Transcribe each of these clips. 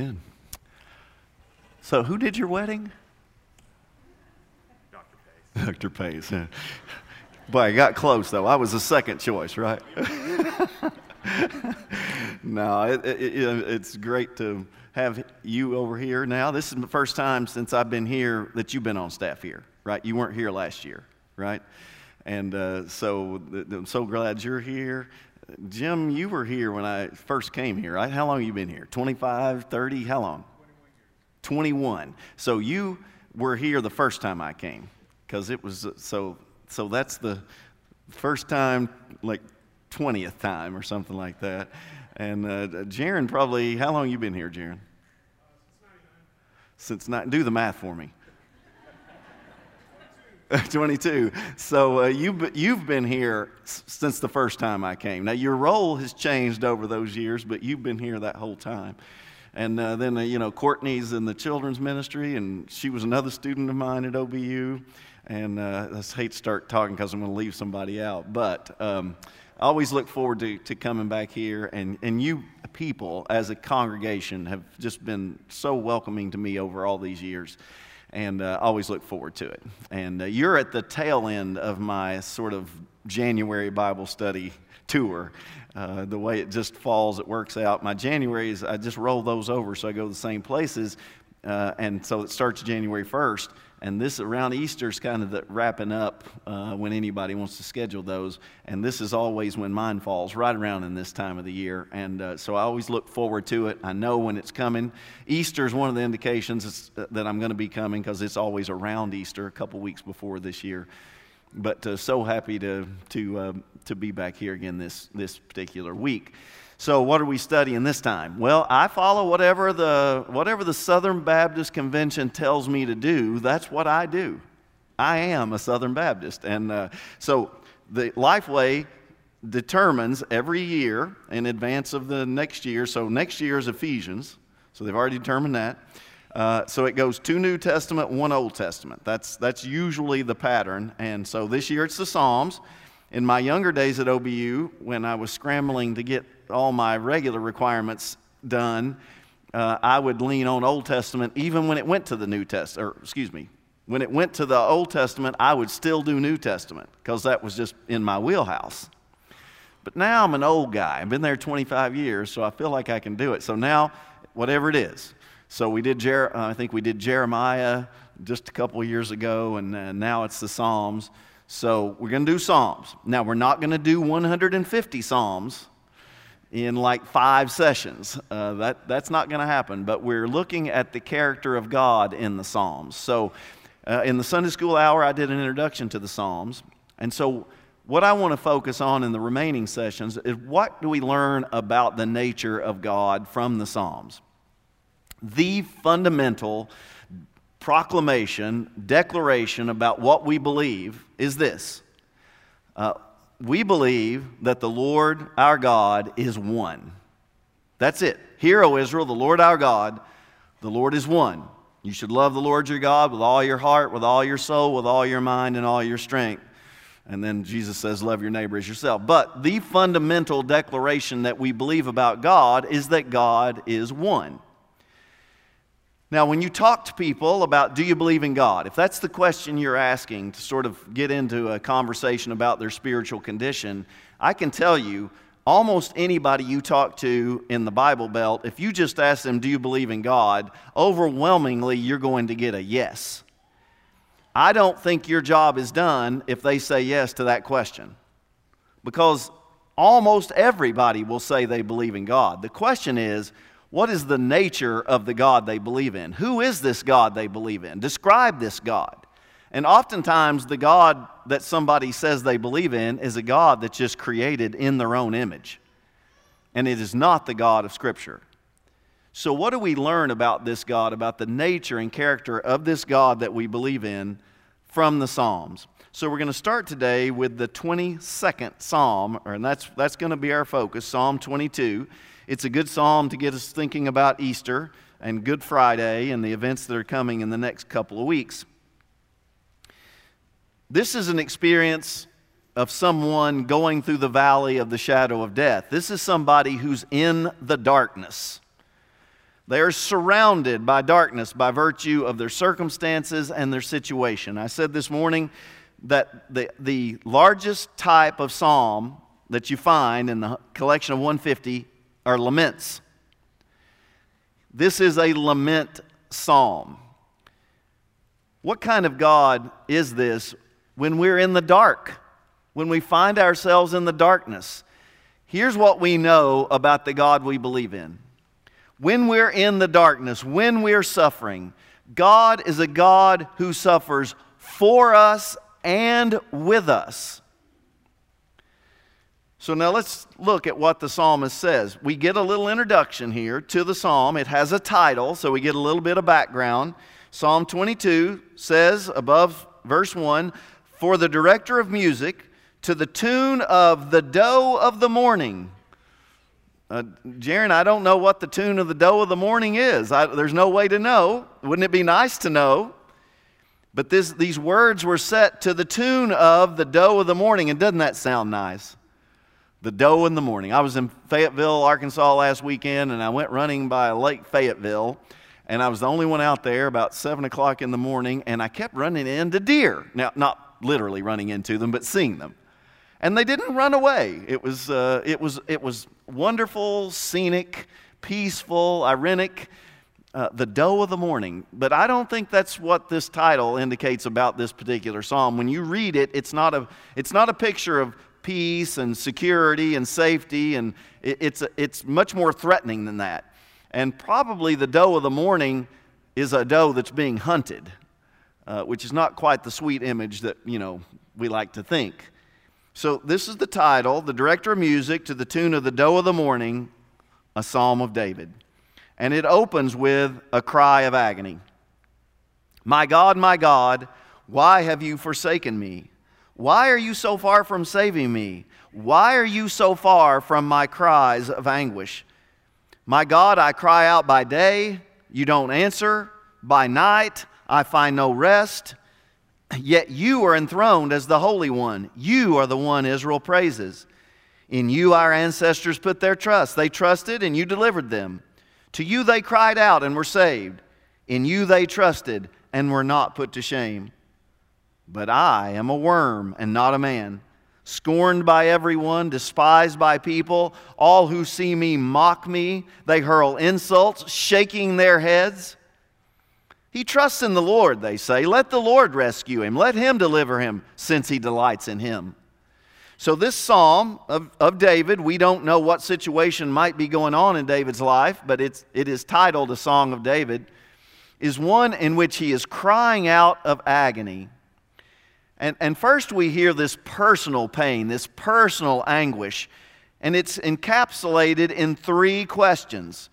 Amen. So, who did your wedding? Dr. Pace. Dr. Pace. Boy, I got close though. I was the second choice, right? no, it, it, it, it's great to have you over here now. This is the first time since I've been here that you've been on staff here, right? You weren't here last year, right? And uh, so I'm so glad you're here. Jim, you were here when I first came here, right? How long have you been here? 25, 30? How long? 21. So you were here the first time I came because it was so so that's the first time like 20th time or something like that and uh, Jaron probably how long you been here Jaron uh, since not do the math for me 22 so uh, you, you've been here since the first time i came now your role has changed over those years but you've been here that whole time and uh, then, uh, you know, Courtney's in the children's ministry, and she was another student of mine at OBU. And uh, I hate to start talking because I'm going to leave somebody out. But um, I always look forward to, to coming back here. And, and you people, as a congregation, have just been so welcoming to me over all these years. And uh, always look forward to it. And uh, you're at the tail end of my sort of January Bible study tour. Uh, the way it just falls, it works out. My Januaries, I just roll those over so I go to the same places. Uh, and so it starts January 1st. And this around Easter is kind of the wrapping up uh, when anybody wants to schedule those. And this is always when mine falls, right around in this time of the year. And uh, so I always look forward to it. I know when it's coming. Easter is one of the indications uh, that I'm going to be coming because it's always around Easter, a couple weeks before this year but uh, so happy to, to, uh, to be back here again this, this particular week. So, what are we studying this time? Well, I follow whatever the, whatever the Southern Baptist Convention tells me to do, that's what I do. I am a Southern Baptist. And uh, so, the Lifeway determines every year in advance of the next year. So, next year is Ephesians. So, they've already determined that. Uh, so it goes two New Testament, one Old Testament. That's, that's usually the pattern. And so this year it's the Psalms. In my younger days at OBU, when I was scrambling to get all my regular requirements done, uh, I would lean on Old Testament even when it went to the New Testament, or excuse me, when it went to the Old Testament, I would still do New Testament because that was just in my wheelhouse. But now I'm an old guy. I've been there 25 years, so I feel like I can do it. So now, whatever it is, so we did, Jer- uh, I think we did Jeremiah just a couple years ago, and uh, now it's the Psalms. So we're going to do Psalms. Now we're not going to do 150 Psalms in like five sessions. Uh, that, that's not going to happen, but we're looking at the character of God in the Psalms. So uh, in the Sunday school hour, I did an introduction to the Psalms. And so what I want to focus on in the remaining sessions is what do we learn about the nature of God from the Psalms? the fundamental proclamation, declaration about what we believe is this uh, We believe that the Lord our God is one. That's it. Hear, O Israel, the Lord our God, the Lord is one. You should love the Lord your God with all your heart, with all your soul, with all your mind, and all your strength. And then Jesus says, Love your neighbor as yourself. But the fundamental declaration that we believe about God is that God is one. Now, when you talk to people about do you believe in God, if that's the question you're asking to sort of get into a conversation about their spiritual condition, I can tell you almost anybody you talk to in the Bible Belt, if you just ask them, Do you believe in God? overwhelmingly you're going to get a yes. I don't think your job is done if they say yes to that question because almost everybody will say they believe in God. The question is, what is the nature of the God they believe in? Who is this God they believe in? Describe this God. And oftentimes, the God that somebody says they believe in is a God that's just created in their own image. And it is not the God of Scripture. So, what do we learn about this God, about the nature and character of this God that we believe in from the Psalms? So, we're going to start today with the 22nd Psalm, and that's, that's going to be our focus, Psalm 22. It's a good psalm to get us thinking about Easter and Good Friday and the events that are coming in the next couple of weeks. This is an experience of someone going through the valley of the shadow of death. This is somebody who's in the darkness. They are surrounded by darkness by virtue of their circumstances and their situation. I said this morning that the, the largest type of psalm that you find in the collection of 150 are laments. This is a lament psalm. What kind of God is this when we're in the dark, when we find ourselves in the darkness? Here's what we know about the God we believe in. When we're in the darkness, when we're suffering, God is a God who suffers for us and with us. So now let's look at what the psalmist says. We get a little introduction here to the psalm. It has a title, so we get a little bit of background. Psalm 22 says above verse 1 For the director of music, to the tune of the doe of the morning. Uh, Jaron, I don't know what the tune of the doe of the morning is. I, there's no way to know. Wouldn't it be nice to know? But this, these words were set to the tune of the doe of the morning. And doesn't that sound nice? The doe in the morning. I was in Fayetteville, Arkansas last weekend, and I went running by Lake Fayetteville, and I was the only one out there about 7 o'clock in the morning, and I kept running into deer. Now, not literally running into them, but seeing them. And they didn't run away. It was, uh, it was, it was wonderful, scenic, peaceful, ironic. Uh, the doe of the morning. But I don't think that's what this title indicates about this particular psalm. When you read it, it's not a, it's not a picture of peace and security and safety, and it's, it's much more threatening than that. And probably the doe of the morning is a doe that's being hunted, uh, which is not quite the sweet image that, you know, we like to think. So this is the title, the director of music to the tune of the doe of the morning, a psalm of David. And it opens with a cry of agony. My God, my God, why have you forsaken me? Why are you so far from saving me? Why are you so far from my cries of anguish? My God, I cry out by day, you don't answer. By night, I find no rest. Yet you are enthroned as the Holy One. You are the one Israel praises. In you our ancestors put their trust. They trusted, and you delivered them. To you they cried out and were saved. In you they trusted and were not put to shame. But I am a worm and not a man, scorned by everyone, despised by people. All who see me mock me. They hurl insults, shaking their heads. He trusts in the Lord, they say. Let the Lord rescue him. Let him deliver him, since he delights in him. So, this psalm of, of David, we don't know what situation might be going on in David's life, but it's, it is titled A Song of David, is one in which he is crying out of agony and, and first, we hear this personal pain, this personal anguish, and it's encapsulated in three questions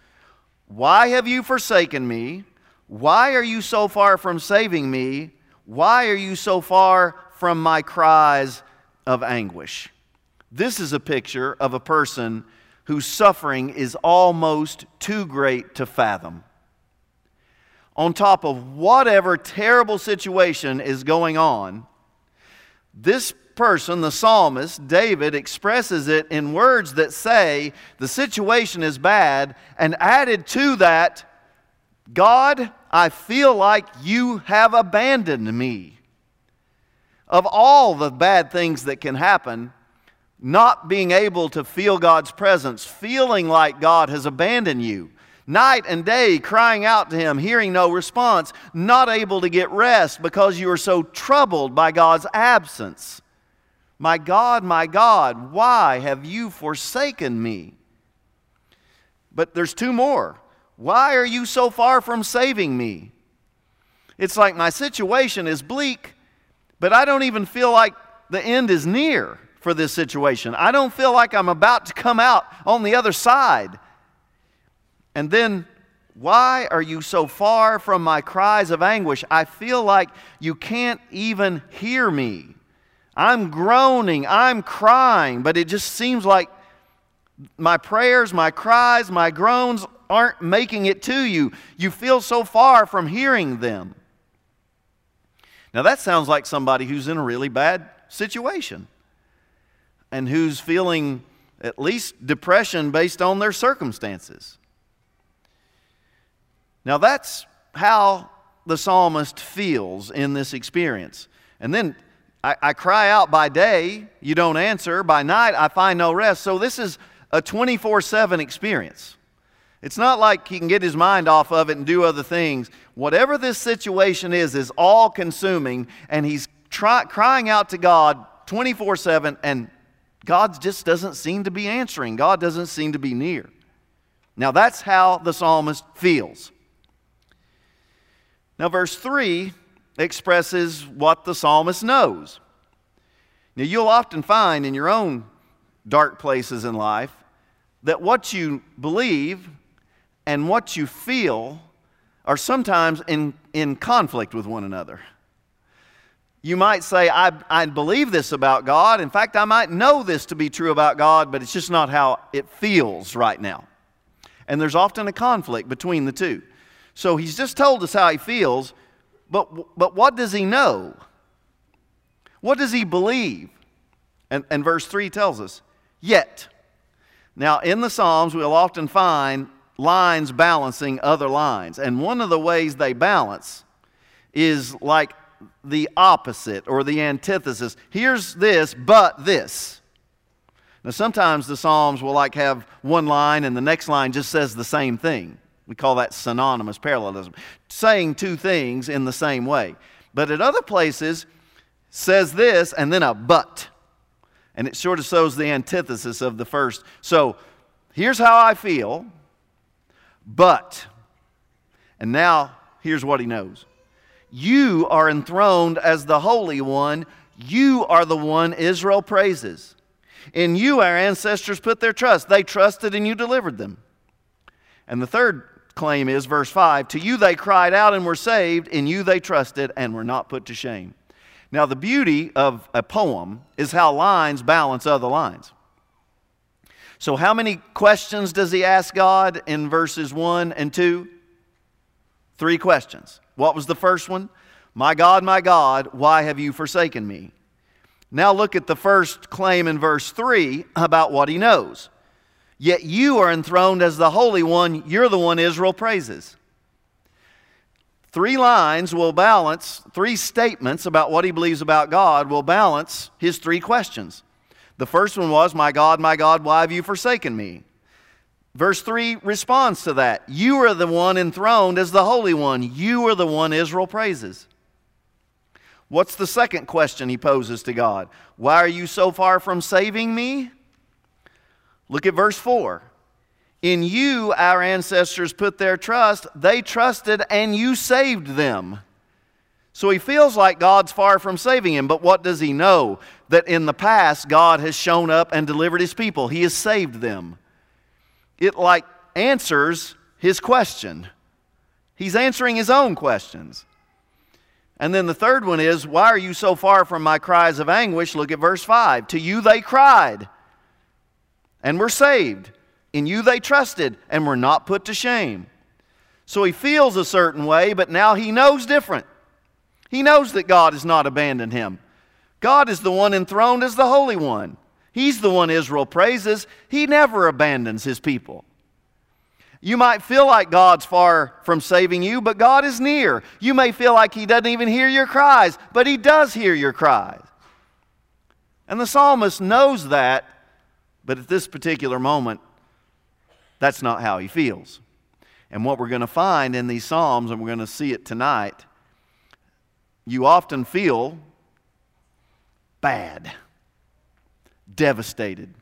Why have you forsaken me? Why are you so far from saving me? Why are you so far from my cries of anguish? This is a picture of a person whose suffering is almost too great to fathom. On top of whatever terrible situation is going on, this person, the psalmist, David, expresses it in words that say the situation is bad, and added to that, God, I feel like you have abandoned me. Of all the bad things that can happen, not being able to feel God's presence, feeling like God has abandoned you, night and day crying out to him, hearing no response, not able to get rest because you are so troubled by God's absence. My God, my God, why have you forsaken me? But there's two more. Why are you so far from saving me? It's like my situation is bleak, but I don't even feel like the end is near for this situation. I don't feel like I'm about to come out on the other side. And then, why are you so far from my cries of anguish? I feel like you can't even hear me. I'm groaning, I'm crying, but it just seems like my prayers, my cries, my groans aren't making it to you. You feel so far from hearing them. Now, that sounds like somebody who's in a really bad situation and who's feeling at least depression based on their circumstances. Now, that's how the psalmist feels in this experience. And then I, I, cry out by day, you don't answer. By night, I find no rest. So, this is a 24 7 experience. It's not like he can get his mind off of it and do other things. Whatever this situation is, is all consuming, and he's try, crying out to God 24 7, and God just doesn't seem to be answering. God doesn't seem to be near. Now, that's how the psalmist feels. Now, verse 3 expresses what the psalmist knows. Now, you'll often find in your own dark places in life that what you believe and what you feel are sometimes in, in conflict with one another. You might say, I, I believe this about God. In fact, I might know this to be true about God, but it's just not how it feels right now. And there's often a conflict between the two. So he's just told us how he feels, but, but what does he know? What does he believe? And, and verse 3 tells us, yet. Now, in the Psalms, we'll often find lines balancing other lines. And one of the ways they balance is like the opposite or the antithesis. Here's this, but this. Now, sometimes the Psalms will like have one line and the next line just says the same thing. We call that synonymous parallelism, saying two things in the same way. But at other places, says this and then a but. And it sort of shows the antithesis of the first. So here's how I feel, but. And now here's what he knows You are enthroned as the Holy One. You are the one Israel praises. In you, our ancestors put their trust. They trusted and you delivered them. And the third claim is verse 5 To you they cried out and were saved, in you they trusted and were not put to shame. Now, the beauty of a poem is how lines balance other lines. So, how many questions does he ask God in verses 1 and 2? Three questions. What was the first one? My God, my God, why have you forsaken me? Now, look at the first claim in verse 3 about what he knows. Yet you are enthroned as the Holy One. You're the one Israel praises. Three lines will balance, three statements about what he believes about God will balance his three questions. The first one was, My God, my God, why have you forsaken me? Verse 3 responds to that. You are the one enthroned as the Holy One. You are the one Israel praises. What's the second question he poses to God? Why are you so far from saving me? Look at verse 4. In you, our ancestors put their trust. They trusted, and you saved them. So he feels like God's far from saving him, but what does he know? That in the past, God has shown up and delivered his people, he has saved them. It like answers his question. He's answering his own questions. And then the third one is, Why are you so far from my cries of anguish? Look at verse 5. To you they cried and were saved. In you they trusted and were not put to shame. So he feels a certain way, but now he knows different. He knows that God has not abandoned him. God is the one enthroned as the Holy One. He's the one Israel praises. He never abandons his people. You might feel like God's far from saving you, but God is near. You may feel like He doesn't even hear your cries, but He does hear your cries. And the psalmist knows that but at this particular moment, that's not how he feels. And what we're going to find in these Psalms, and we're going to see it tonight, you often feel bad, devastated.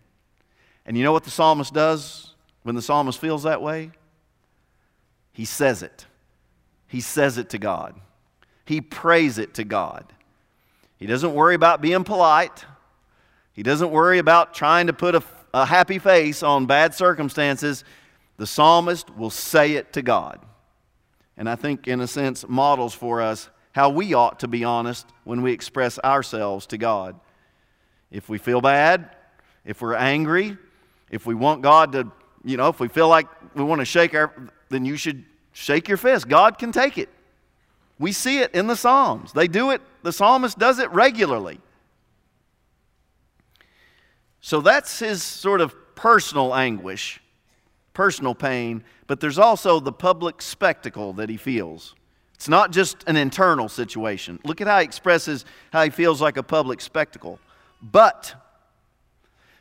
And you know what the psalmist does when the psalmist feels that way? He says it. He says it to God. He prays it to God. He doesn't worry about being polite. He doesn't worry about trying to put a, a happy face on bad circumstances. The psalmist will say it to God. And I think, in a sense, models for us how we ought to be honest when we express ourselves to God. If we feel bad, if we're angry, if we want God to, you know, if we feel like we want to shake our, then you should shake your fist. God can take it. We see it in the Psalms. They do it, the psalmist does it regularly. So that's his sort of personal anguish. personal pain, but there's also the public spectacle that he feels. It's not just an internal situation. Look at how he expresses how he feels like a public spectacle. But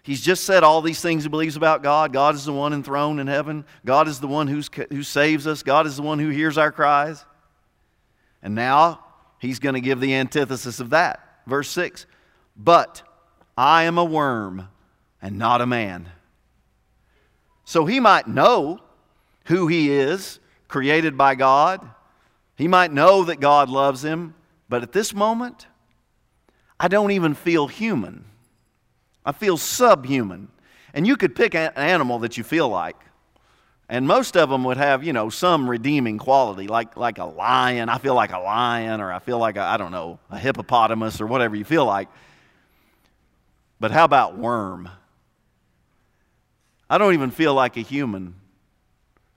he's just said all these things he believes about God. God is the one enthroned in heaven. God is the one who's, who saves us. God is the one who hears our cries. And now he's going to give the antithesis of that. Verse 6 But I am a worm and not a man. So he might know who he is, created by God. He might know that God loves him, but at this moment, I don't even feel human. I feel subhuman. And you could pick an animal that you feel like. And most of them would have, you know, some redeeming quality, like, like a lion. I feel like a lion, or I feel like, I don't know, a hippopotamus, or whatever you feel like. But how about worm? I don't even feel like a human.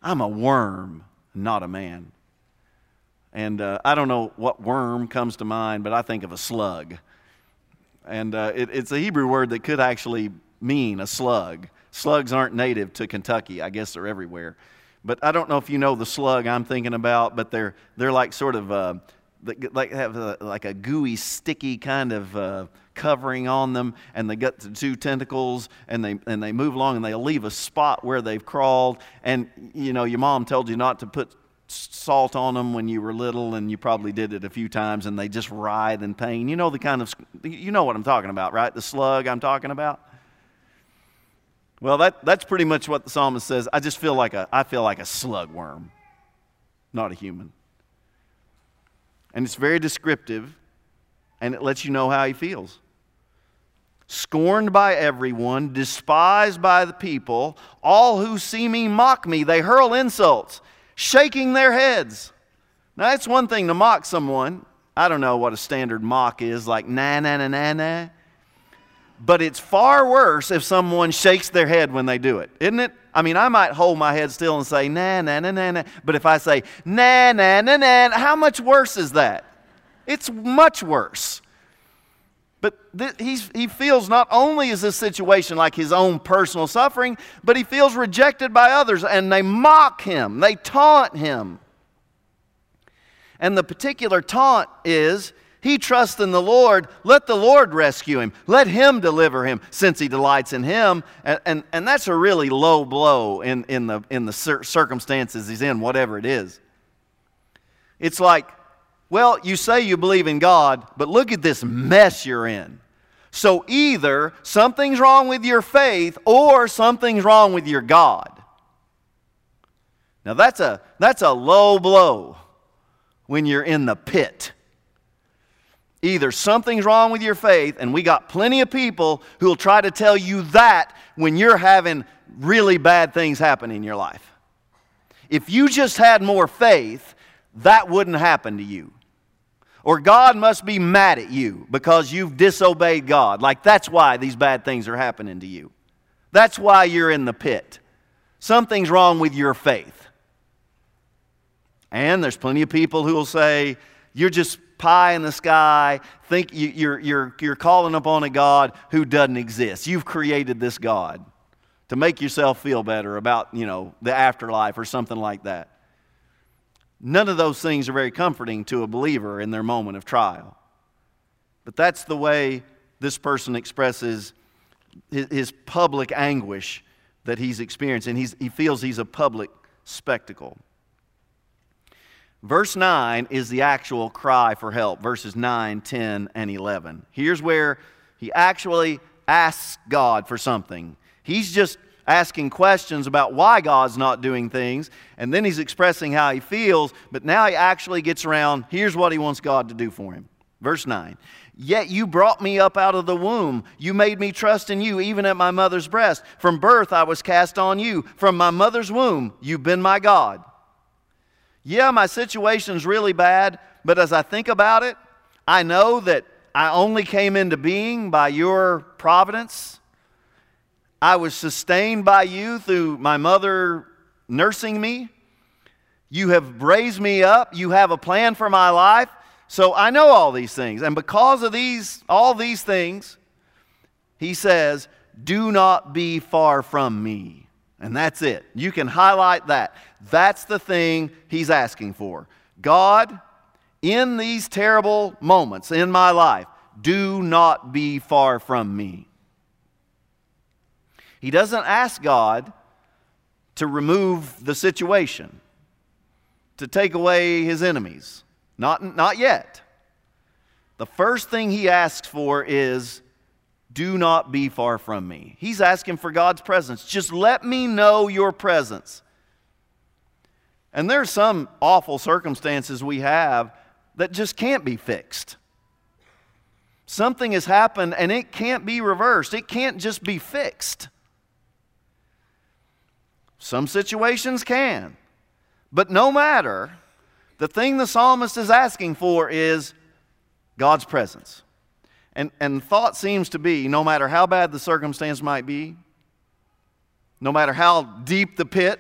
I'm a worm, not a man. And uh, I don't know what worm comes to mind, but I think of a slug. And uh, it, it's a Hebrew word that could actually mean a slug. Slugs aren't native to Kentucky. I guess they're everywhere. But I don't know if you know the slug I'm thinking about, but they're, they're like sort of, uh, like have a, like a gooey, sticky kind of uh, covering on them, and they got the two tentacles, and they, and they move along, and they leave a spot where they've crawled. And, you know, your mom told you not to put salt on them when you were little and you probably did it a few times and they just writhe in pain. You know the kind of you know what I'm talking about, right? The slug I'm talking about. Well, that, that's pretty much what the psalmist says. I just feel like a I feel like a slug worm, not a human. And it's very descriptive and it lets you know how he feels. Scorned by everyone, despised by the people, all who see me mock me. They hurl insults shaking their heads. Now, it's one thing to mock someone. I don't know what a standard mock is, like na na na na na. But it's far worse if someone shakes their head when they do it, isn't it? I mean, I might hold my head still and say na na na na na. But if I say na na na na, how much worse is that? It's much worse. But th- he feels not only is this situation like his own personal suffering, but he feels rejected by others and they mock him, they taunt him. And the particular taunt is he trusts in the Lord, let the Lord rescue him, let him deliver him, since he delights in him. And, and, and that's a really low blow in, in the, in the circumstances he's in, whatever it is. It's like, well, you say you believe in God, but look at this mess you're in. So either something's wrong with your faith or something's wrong with your God. Now that's a, that's a low blow when you're in the pit. Either something's wrong with your faith, and we got plenty of people who'll try to tell you that when you're having really bad things happen in your life. If you just had more faith, that wouldn't happen to you or God must be mad at you because you've disobeyed God. Like that's why these bad things are happening to you. That's why you're in the pit. Something's wrong with your faith. And there's plenty of people who will say, You're just pie in the sky. Think you're, you're, you're calling upon a God who doesn't exist. You've created this God to make yourself feel better about, you know, the afterlife or something like that. None of those things are very comforting to a believer in their moment of trial. But that's the way this person expresses his, public anguish that he's experiencing. He's, he feels he's a public spectacle. Verse 9 is the actual cry for help, verses 9, 10, and 11. Here's where he actually asks God for something. He's just asking questions about why God's not doing things, and then he's expressing how he feels, but now he actually gets around here's what he wants God to do for him. Verse 9 Yet you brought me up out of the womb. You made me trust in you, even at my mother's breast. From birth I was cast on you. From my mother's womb, you've been my God. Yeah, my situation's really bad, but as I think about it, I know that I only came into being by your providence I was sustained by you through my mother nursing me. You have raised me up. You have a plan for my life. So I know all these things. And because of these, all these things, he says, Do not be far from me. And that's it. You can highlight that. That's the thing he's asking for. God, in these terrible moments in my life, do not be far from me. He doesn't ask God to remove the situation, to take away his enemies. Not, not yet. The first thing he asks for is, do not be far from me. He's asking for God's presence. Just let me know your presence. And there's some awful circumstances we have that just can't be fixed. Something has happened and it can't be reversed, it can't just be fixed. Some situations can. But no matter, the thing the psalmist is asking for is God's presence. And, and thought seems to be no matter how bad the circumstance might be, no matter how deep the pit,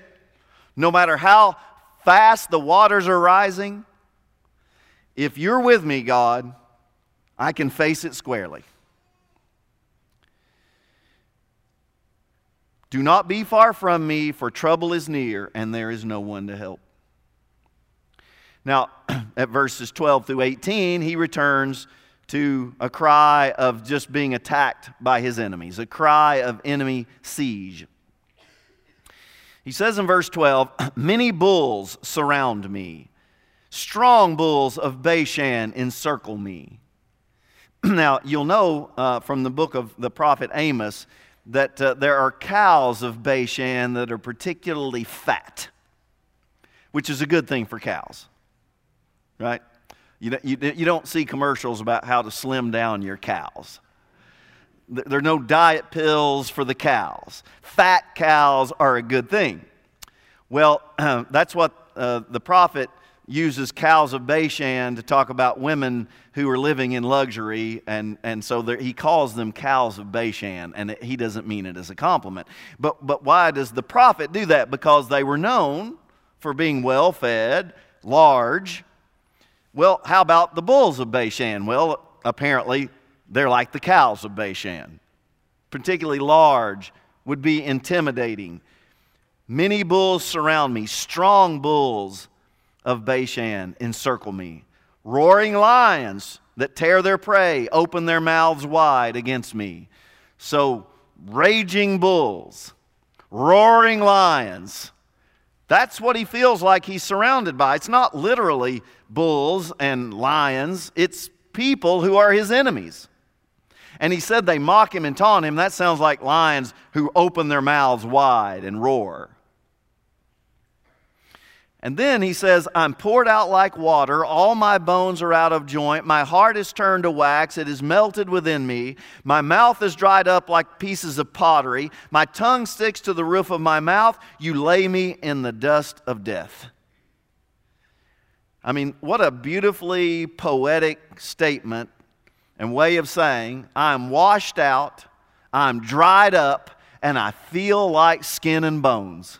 no matter how fast the waters are rising, if you're with me, God, I can face it squarely. Do not be far from me, for trouble is near, and there is no one to help. Now, at verses 12 through 18, he returns to a cry of just being attacked by his enemies, a cry of enemy siege. He says in verse 12, Many bulls surround me, strong bulls of Bashan encircle me. now, you'll know uh, from the book of the prophet Amos that uh, there are cows of Bashan that are particularly fat, which is a good thing for cows, right? You, you, you don't see commercials about how to slim down your cows. There are no diet pills for the cows. Fat cows are a good thing. Well, that's what uh, the prophet uses cows of Bashan to talk about women who are living in luxury, and, and so there, he calls them cows of Bashan, and it, he doesn't mean it as a compliment. But, but why does the prophet do that? Because they were known for being well fed, large, well, how about the bulls of Bashan? Well, apparently they're like the cows of Bashan, particularly large, would be intimidating. Many bulls surround me, strong bulls of Bashan encircle me. Roaring lions that tear their prey open their mouths wide against me. So, raging bulls, roaring lions, that's what he feels like he's surrounded by. It's not literally bulls and lions, it's people who are his enemies. And he said they mock him and taunt him. That sounds like lions who open their mouths wide and roar. And then he says, I'm poured out like water. All my bones are out of joint. My heart is turned to wax. It is melted within me. My mouth is dried up like pieces of pottery. My tongue sticks to the roof of my mouth. You lay me in the dust of death. I mean, what a beautifully poetic statement and way of saying, I'm washed out, I'm dried up, and I feel like skin and bones.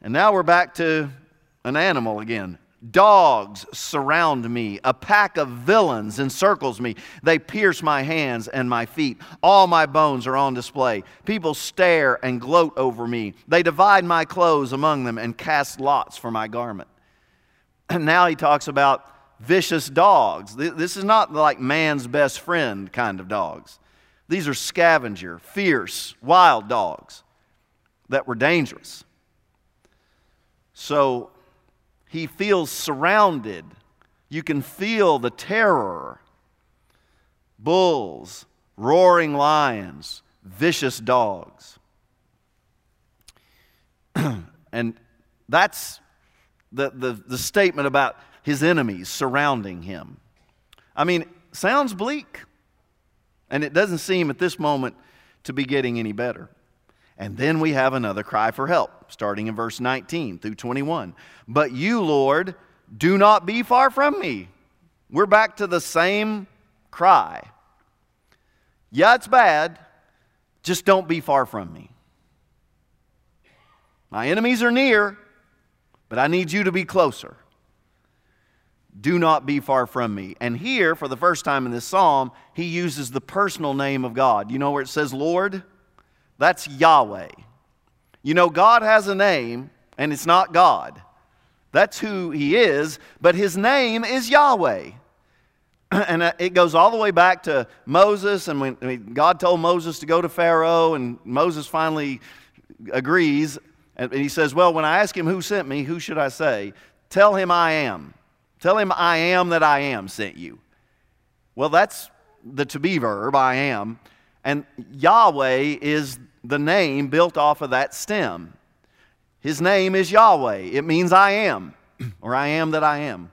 And now we're back to an animal again. Dogs surround me. A pack of villains encircles me. They pierce my hands and my feet. All my bones are on display. People stare and gloat over me. They divide my clothes among them and cast lots for my garment. And now he talks about vicious dogs. This is not like man's best friend kind of dogs. These are scavenger, fierce, wild dogs that were dangerous. So he feels surrounded. You can feel the terror. Bulls, roaring lions, vicious dogs. and that's the, the, the statement about his enemies surrounding him. I mean, sounds bleak. And it doesn't seem at this moment to be getting any better. And then we have another cry for help, starting in verse 19 through 21. But you, Lord, do not be far from me. We're back to the same cry. Yeah, it's bad, just don't be far from me. My enemies are near, but I need you to be closer. Do not be far from me. And here, for the first time in this psalm, he uses the personal name of God. You know where it says Lord? That's Yahweh. You know, God has a name, and it's not God. That's who He is, but His name is Yahweh. and uh, it goes all the way back to Moses, and when God told Moses to go to Pharaoh, and Moses finally agrees, and he says, Well, when I ask him who sent me, who should I say? Tell him I am. Tell him I am that I am sent you. Well, that's the to be verb, I am. And Yahweh is the name built off of that stem. His name is Yahweh. It means I am, or I am that I am.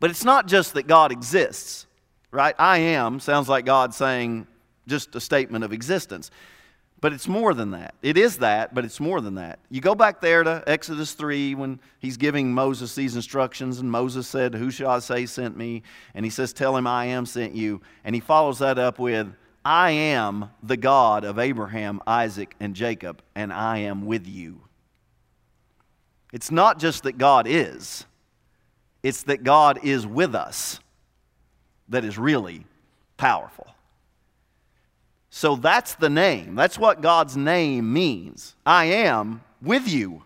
But it's not just that God exists, right? I am sounds like God saying just a statement of existence. But it's more than that. It is that, but it's more than that. You go back there to Exodus 3 when he's giving Moses these instructions, and Moses said, Who shall I say sent me? And he says, Tell him I am sent you. And he follows that up with, I am the God of Abraham, Isaac, and Jacob, and I am with you. It's not just that God is, it's that God is with us that is really powerful. So that's the name. That's what God's name means. I am with you.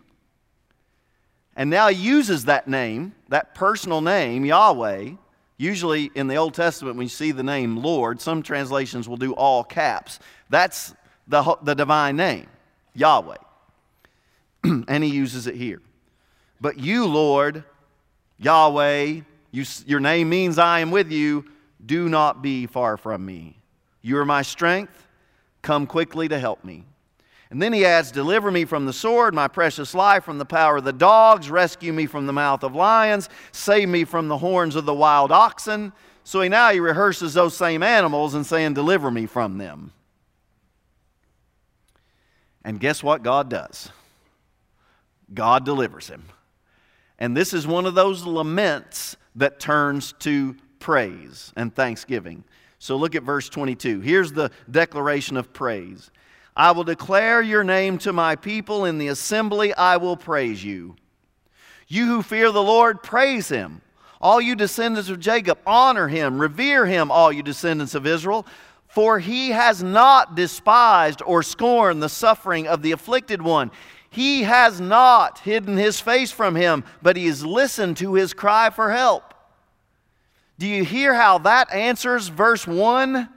And now he uses that name, that personal name, Yahweh. Usually in the Old Testament, when you see the name Lord, some translations will do all caps. That's the, the divine name, Yahweh. and he uses it here. But you, Lord, Yahweh, you, your name means I am with you. Do not be far from me. You are my strength. Come quickly to help me. And then he adds, Deliver me from the sword, my precious life from the power of the dogs, rescue me from the mouth of lions, save me from the horns of the wild oxen. So he now he rehearses those same animals and saying, Deliver me from them. And guess what God does? God delivers him. And this is one of those laments that turns to praise and thanksgiving. So look at verse 22. Here's the declaration of praise I will declare your name to my people. In the assembly, I will praise you. You who fear the Lord, praise him. All you descendants of Jacob, honor him. Revere him, all you descendants of Israel. For he has not despised or scorned the suffering of the afflicted one. He has not hidden his face from him, but he has listened to his cry for help. Do you hear how that answers verse 1?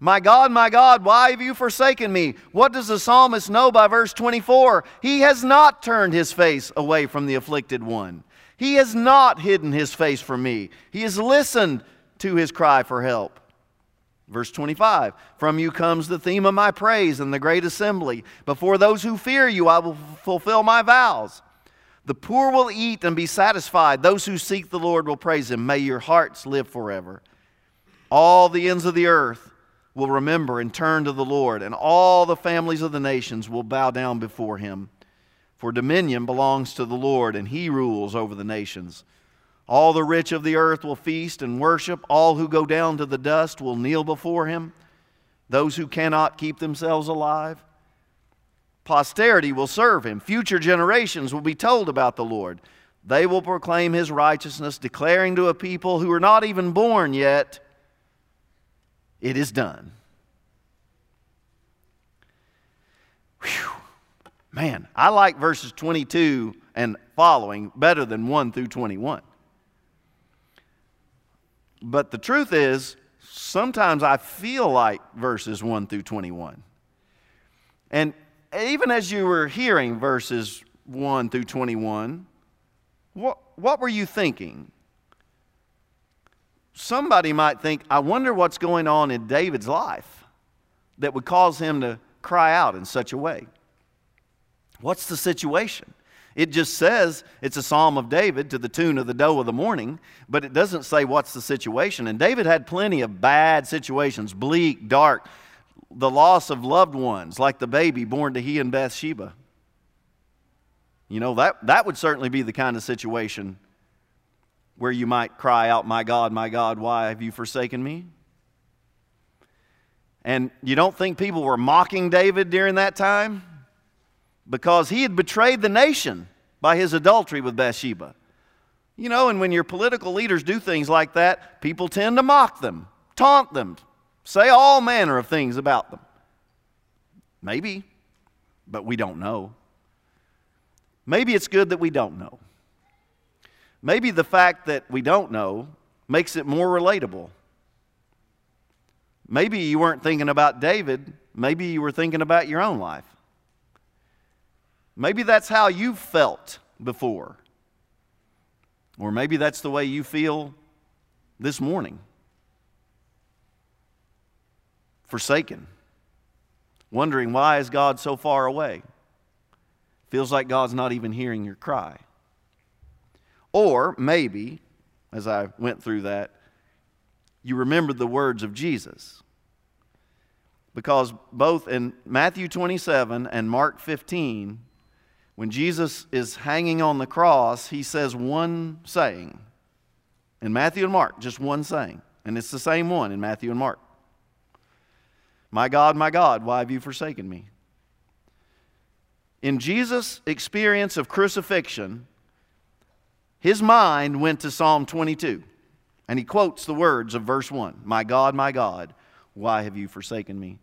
My God, my God, why have you forsaken me? What does the psalmist know by verse 24? He has not turned his face away from the afflicted one. He has not hidden his face from me. He has listened to his cry for help. Verse 25 From you comes the theme of my praise in the great assembly. Before those who fear you, I will fulfill my vows. The poor will eat and be satisfied. Those who seek the Lord will praise him. May your hearts live forever. All the ends of the earth will remember and turn to the Lord, and all the families of the nations will bow down before him. For dominion belongs to the Lord, and he rules over the nations. All the rich of the earth will feast and worship. All who go down to the dust will kneel before him. Those who cannot keep themselves alive Posterity will serve him. Future generations will be told about the Lord. They will proclaim his righteousness, declaring to a people who are not even born yet, it is done. Whew. Man, I like verses 22 and following better than 1 through 21. But the truth is, sometimes I feel like verses 1 through 21. And even as you were hearing verses 1 through 21, what, what were you thinking? Somebody might think, I wonder what's going on in David's life that would cause him to cry out in such a way. What's the situation? It just says it's a psalm of David to the tune of the doe of the morning, but it doesn't say what's the situation. And David had plenty of bad situations bleak, dark, the loss of loved ones, like the baby born to he and Bathsheba. You know, that, that would certainly be the kind of situation where you might cry out, My God, my God, why have you forsaken me? And you don't think people were mocking David during that time? Because he had betrayed the nation by his adultery with Bathsheba. You know, and when your political leaders do things like that, people tend to mock them, taunt them, say all manner of things about them. Maybe, but we don't know. Maybe it's good that we don't know. Maybe the fact that we don't know makes it more relatable. Maybe you weren't thinking about David, maybe you were thinking about your own life. Maybe that's how you felt before. Or maybe that's the way you feel this morning. Forsaken. Wondering why is God so far away? Feels like God's not even hearing your cry. Or maybe, as I went through that, you remembered the words of Jesus. Because both in Matthew 27 and Mark 15, when Jesus is hanging on the cross, he says one saying. In Matthew and Mark, just one saying. And it's the same one in Matthew and Mark. My God, my God, why have you forsaken me? In Jesus' experience of crucifixion, his mind went to Psalm 22, and he quotes the words of verse 1 My God, my God, why have you forsaken me?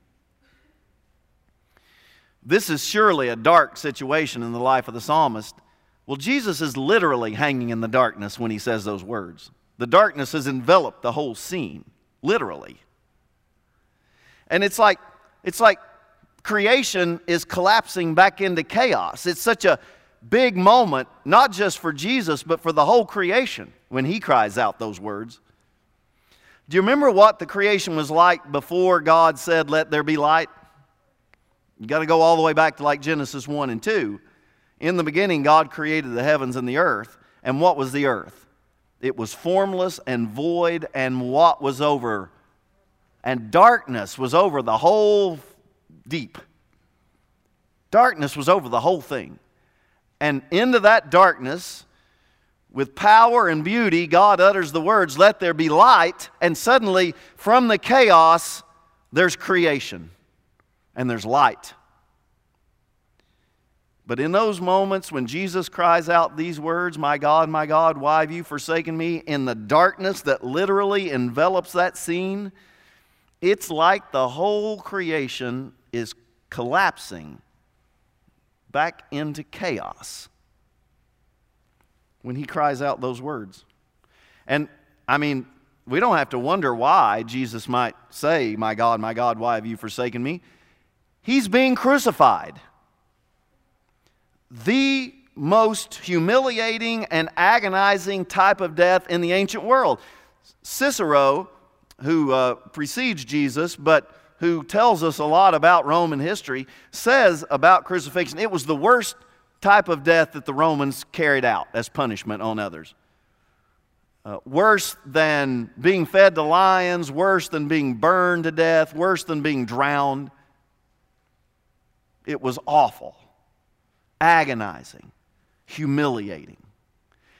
This is surely a dark situation in the life of the psalmist. Well, Jesus is literally hanging in the darkness when he says those words. The darkness has enveloped the whole scene, literally. And it's like, it's like creation is collapsing back into chaos. It's such a big moment, not just for Jesus, but for the whole creation when he cries out those words. Do you remember what the creation was like before God said, Let there be light? You got to go all the way back to like Genesis 1 and 2. In the beginning, God created the heavens and the earth. And what was the earth? It was formless and void, and what was over? And darkness was over the whole deep. Darkness was over the whole thing. And into that darkness, with power and beauty, God utters the words, Let there be light. And suddenly, from the chaos, there's creation and there's light. But in those moments when Jesus cries out these words, My God, my God, why have you forsaken me? In the darkness that literally envelops that scene, it's like the whole creation is collapsing back into chaos when he cries out those words. And I mean, we don't have to wonder why Jesus might say, My God, my God, why have you forsaken me? He's being crucified. The most humiliating and agonizing type of death in the ancient world. Cicero, who uh, precedes Jesus, but who tells us a lot about Roman history, says about crucifixion it was the worst type of death that the Romans carried out as punishment on others. Uh, worse than being fed to lions, worse than being burned to death, worse than being drowned. It was awful, agonizing, humiliating.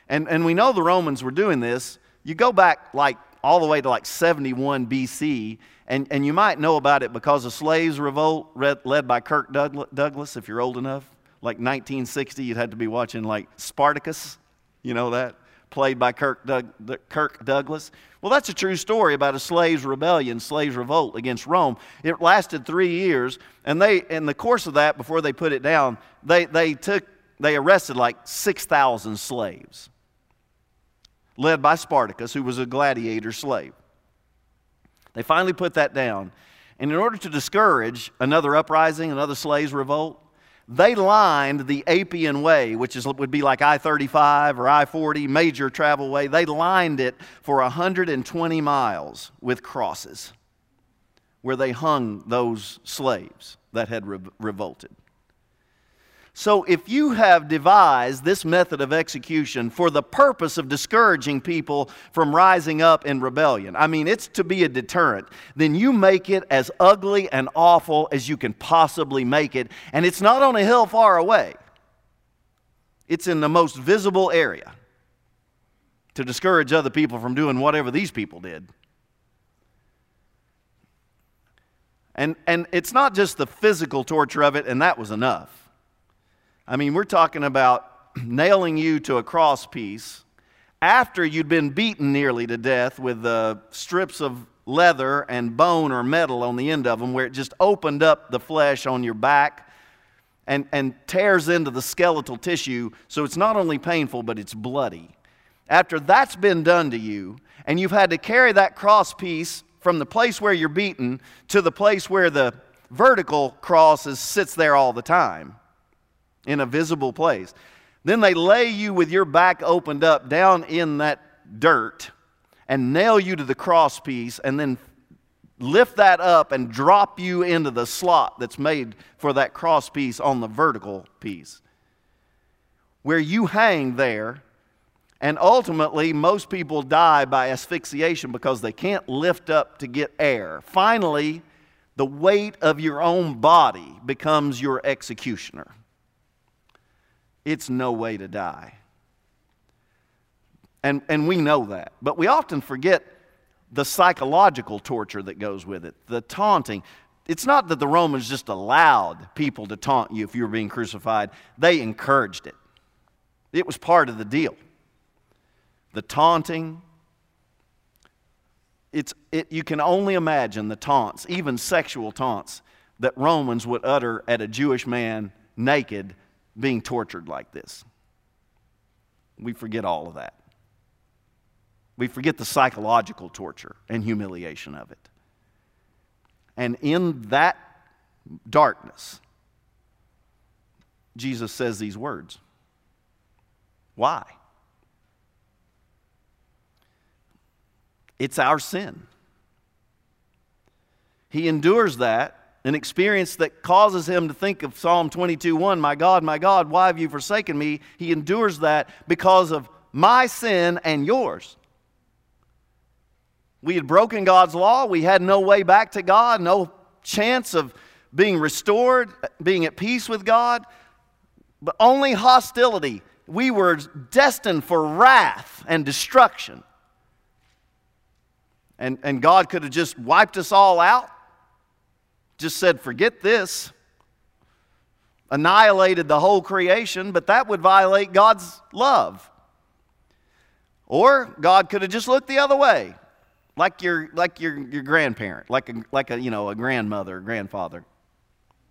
And, and we know the Romans were doing this. You go back like all the way to like 71 BC, and, and you might know about it because of slaves revolt led by Kirk Douglas, if you're old enough. Like 1960, you'd had to be watching like Spartacus, you know that, played by Kirk, Doug, Kirk Douglas. Well, that's a true story about a slaves' rebellion, slaves' revolt against Rome. It lasted three years, and they, in the course of that, before they put it down, they, they took, they arrested like 6,000 slaves led by Spartacus, who was a gladiator slave. They finally put that down. And in order to discourage another uprising, another slaves' revolt, they lined the Appian Way, which is, would be like I 35 or I 40, major travel way. They lined it for 120 miles with crosses where they hung those slaves that had re- revolted. So, if you have devised this method of execution for the purpose of discouraging people from rising up in rebellion, I mean, it's to be a deterrent, then you make it as ugly and awful as you can possibly make it. And it's not on a hill far away, it's in the most visible area to discourage other people from doing whatever these people did. And, and it's not just the physical torture of it, and that was enough. I mean, we're talking about nailing you to a cross piece after you'd been beaten nearly to death with uh, strips of leather and bone or metal on the end of them, where it just opened up the flesh on your back and, and tears into the skeletal tissue. So it's not only painful, but it's bloody. After that's been done to you, and you've had to carry that cross piece from the place where you're beaten to the place where the vertical cross is, sits there all the time in a visible place. Then they lay you with your back opened up down in that dirt and nail you to the cross piece and then lift that up and drop you into the slot that's made for that cross piece on the vertical piece. Where you hang there, and ultimately, most people die by asphyxiation because they can't lift up to get air. Finally, the weight of your own body becomes your executioner. It's no way to die. And, and we know that. But we often forget the psychological torture that goes with it, the taunting. It's not that the Romans just allowed people to taunt you if you were being crucified, they encouraged it. It was part of the deal. The taunting, it's, it, you can only imagine the taunts, even sexual taunts, that Romans would utter at a Jewish man naked being tortured like this. We forget all of that. We forget the psychological torture and humiliation of it. And in that darkness, Jesus says these words. Why? It's our sin. He endures that, an experience that causes him to think of Psalm 22 1, My God, my God, why have you forsaken me? He endures that because of my sin and yours. We had broken God's law. We had no way back to God, no chance of being restored, being at peace with God, but only hostility. We were destined for wrath and destruction. And, and God could have just wiped us all out, just said, forget this, annihilated the whole creation, but that would violate God's love. Or God could have just looked the other way like your, like your, your grandparent, like a, like a, you know, a grandmother, grandfather.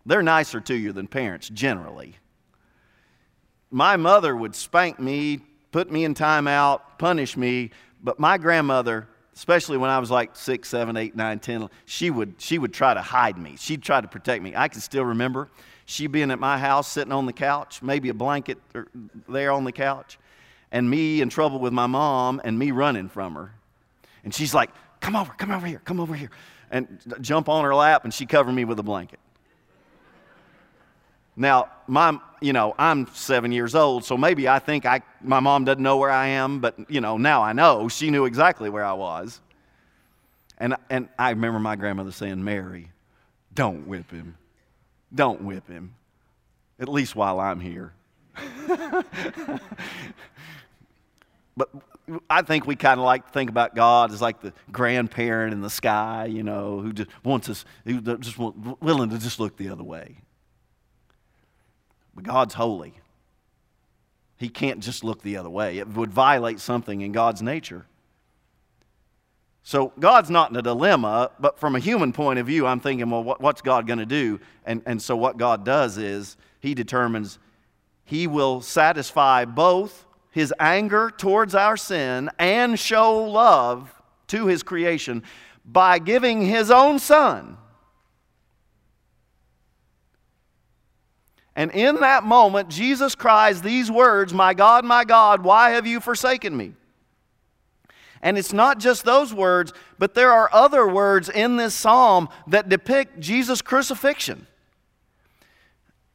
They're nicer to you than parents generally. My mother would spank me, put me in timeout, punish me, but my grandmother, especially when I was like six, seven, eight, nine, ten, she would, she would try to hide me. She'd try to protect me. I can still remember she being at my house sitting on the couch, maybe a blanket there on the couch, and me in trouble with my mom and me running from her and she's like, Come over, come over here, come over here. And jump on her lap, and she covered me with a blanket. Now, my, you know, I'm seven years old, so maybe I think I, my mom doesn't know where I am, but, you know, now I know. She knew exactly where I was. And, and I remember my grandmother saying, Mary, don't whip him. Don't whip him. At least while I'm here. but I think we kind of like to think about God as like the grandparent in the sky, you know, who just wants us, who just want, willing to just look the other way. But God's holy. He can't just look the other way. It would violate something in God's nature. So God's not in a dilemma, but from a human point of view, I'm thinking, well, what's God going to do? And, and so what God does is He determines He will satisfy both his anger towards our sin and show love to his creation by giving his own son. And in that moment, Jesus cries these words My God, my God, why have you forsaken me? And it's not just those words, but there are other words in this psalm that depict Jesus' crucifixion.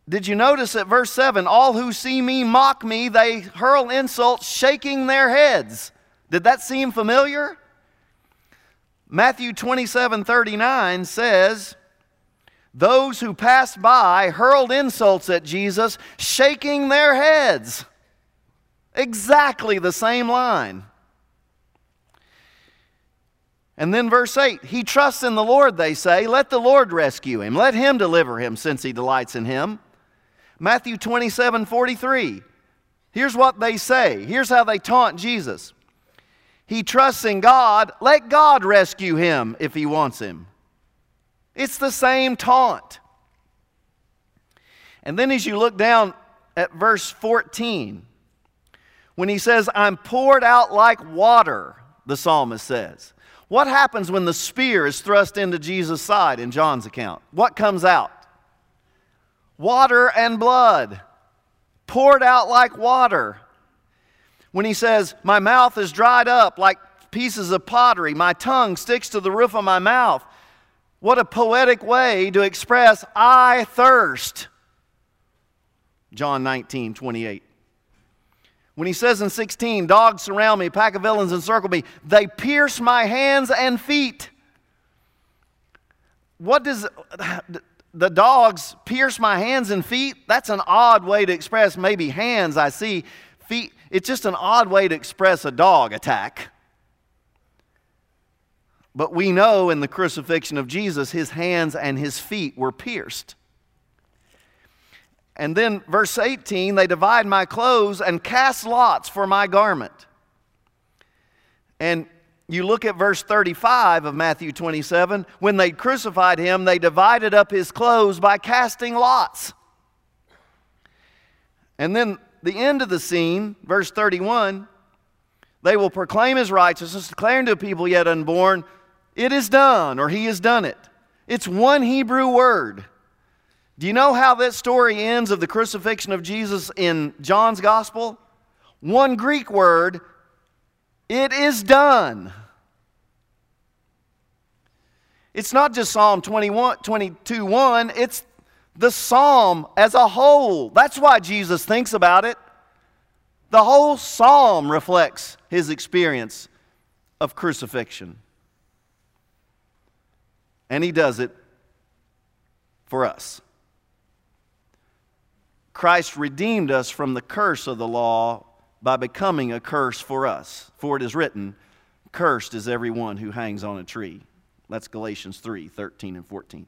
Did you notice at verse 7 all who see me mock me, they hurl insults, shaking their heads? Did that seem familiar? Matthew 27 39 says, Those who passed by hurled insults at Jesus, shaking their heads. Exactly the same line. And then verse 8, he trusts in the Lord, they say. Let the Lord rescue him. Let him deliver him, since he delights in him. Matthew 27 43. Here's what they say. Here's how they taunt Jesus. He trusts in God. Let God rescue him if he wants him. It's the same taunt. And then as you look down at verse 14, when he says, I'm poured out like water, the psalmist says. What happens when the spear is thrust into Jesus' side in John's account? What comes out? Water and blood, poured out like water. When he says, My mouth is dried up like pieces of pottery, my tongue sticks to the roof of my mouth. What a poetic way to express, I thirst. John 19, 28. When he says in 16, dogs surround me, pack of villains encircle me, they pierce my hands and feet. What does the dogs pierce my hands and feet? That's an odd way to express maybe hands I see, feet. It's just an odd way to express a dog attack. But we know in the crucifixion of Jesus, his hands and his feet were pierced. And then, verse 18, they divide my clothes and cast lots for my garment. And you look at verse 35 of Matthew 27. When they crucified him, they divided up his clothes by casting lots. And then the end of the scene, verse 31, they will proclaim his righteousness, declaring to people yet unborn, It is done, or he has done it. It's one Hebrew word. Do you know how that story ends of the crucifixion of Jesus in John's gospel? One Greek word, it is done. It's not just Psalm 21, 22 1, it's the psalm as a whole. That's why Jesus thinks about it. The whole psalm reflects his experience of crucifixion. And he does it for us. Christ redeemed us from the curse of the law by becoming a curse for us. For it is written, Cursed is everyone who hangs on a tree. That's Galatians 3 13 and 14.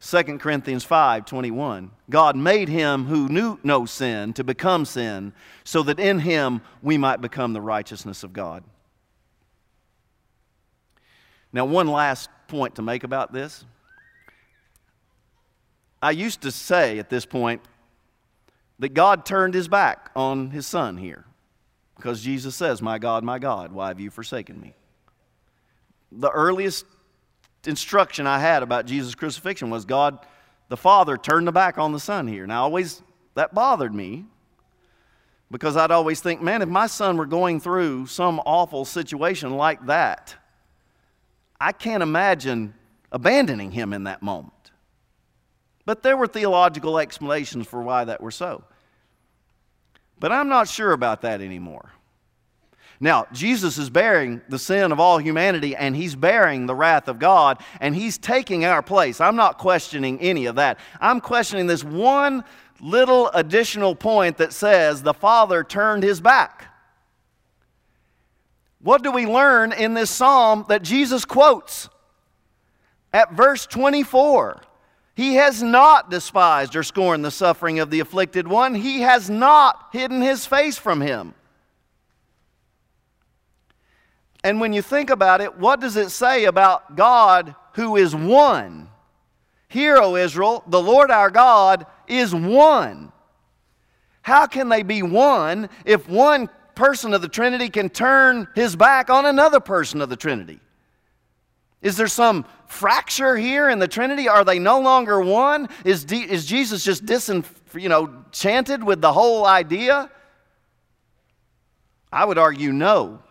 2 Corinthians 5 21. God made him who knew no sin to become sin, so that in him we might become the righteousness of God. Now, one last point to make about this. I used to say at this point, that God turned his back on his son here. Because Jesus says, My God, my God, why have you forsaken me? The earliest instruction I had about Jesus' crucifixion was God, the Father, turned the back on the Son here. Now, always, that bothered me because I'd always think, man, if my son were going through some awful situation like that, I can't imagine abandoning him in that moment. But there were theological explanations for why that were so. But I'm not sure about that anymore. Now, Jesus is bearing the sin of all humanity and he's bearing the wrath of God and he's taking our place. I'm not questioning any of that. I'm questioning this one little additional point that says the Father turned his back. What do we learn in this psalm that Jesus quotes? At verse 24, he has not despised or scorned the suffering of the afflicted one. He has not hidden his face from him. And when you think about it, what does it say about God who is one? Hear, O Israel, the Lord our God is one. How can they be one if one person of the Trinity can turn his back on another person of the Trinity? Is there some fracture here in the Trinity? Are they no longer one? Is, D, is Jesus just disin, you know, with the whole idea? I would argue no.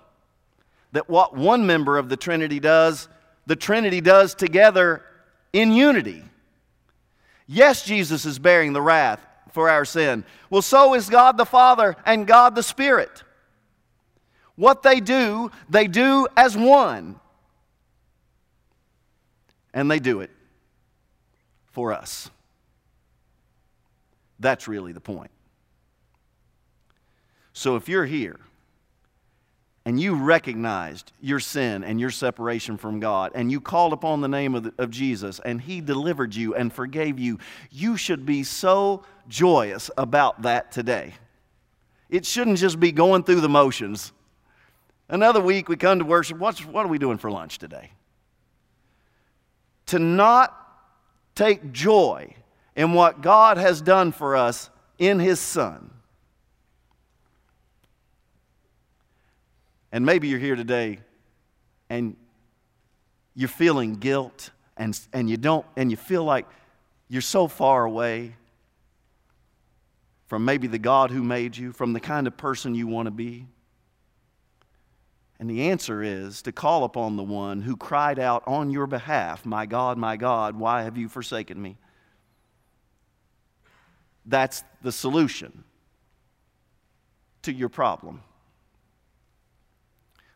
That what one member of the Trinity does, the Trinity does together in unity. Yes, Jesus is bearing the wrath for our sin. Well, so is God the Father and God the Spirit. What they do, they do as one and they do it for us. That's really the point. So if you're here and you recognized your sin and your separation from God, and you called upon the name of, the, of, Jesus, and He delivered you and forgave you, you should be so joyous about that today. It shouldn't just be going through the motions. Another week we come to worship. What's, what are we doing for lunch today? To not take joy in what God has done for us in His Son. And maybe you're here today and you're feeling guilt and, and you don't and you feel like you're so far away from maybe the God who made you, from the kind of person you want to be. And the answer is to call upon the one who cried out on your behalf, My God, my God, why have you forsaken me? That's the solution to your problem.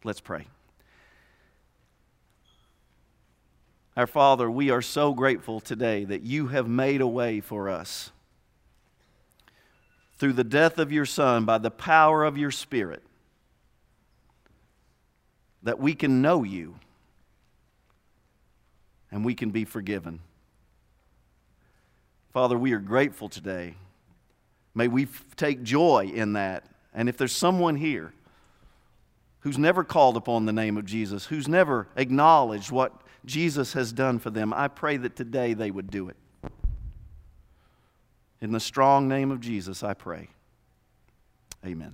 Let's pray. Our Father, we are so grateful today that you have made a way for us through the death of your Son by the power of your Spirit that we can know you and we can be forgiven. Father, we are grateful today. May we take joy in that. And if there's someone here who's never called upon the name of Jesus, who's never acknowledged what Jesus has done for them, I pray that today they would do it. In the strong name of Jesus, I pray. Amen.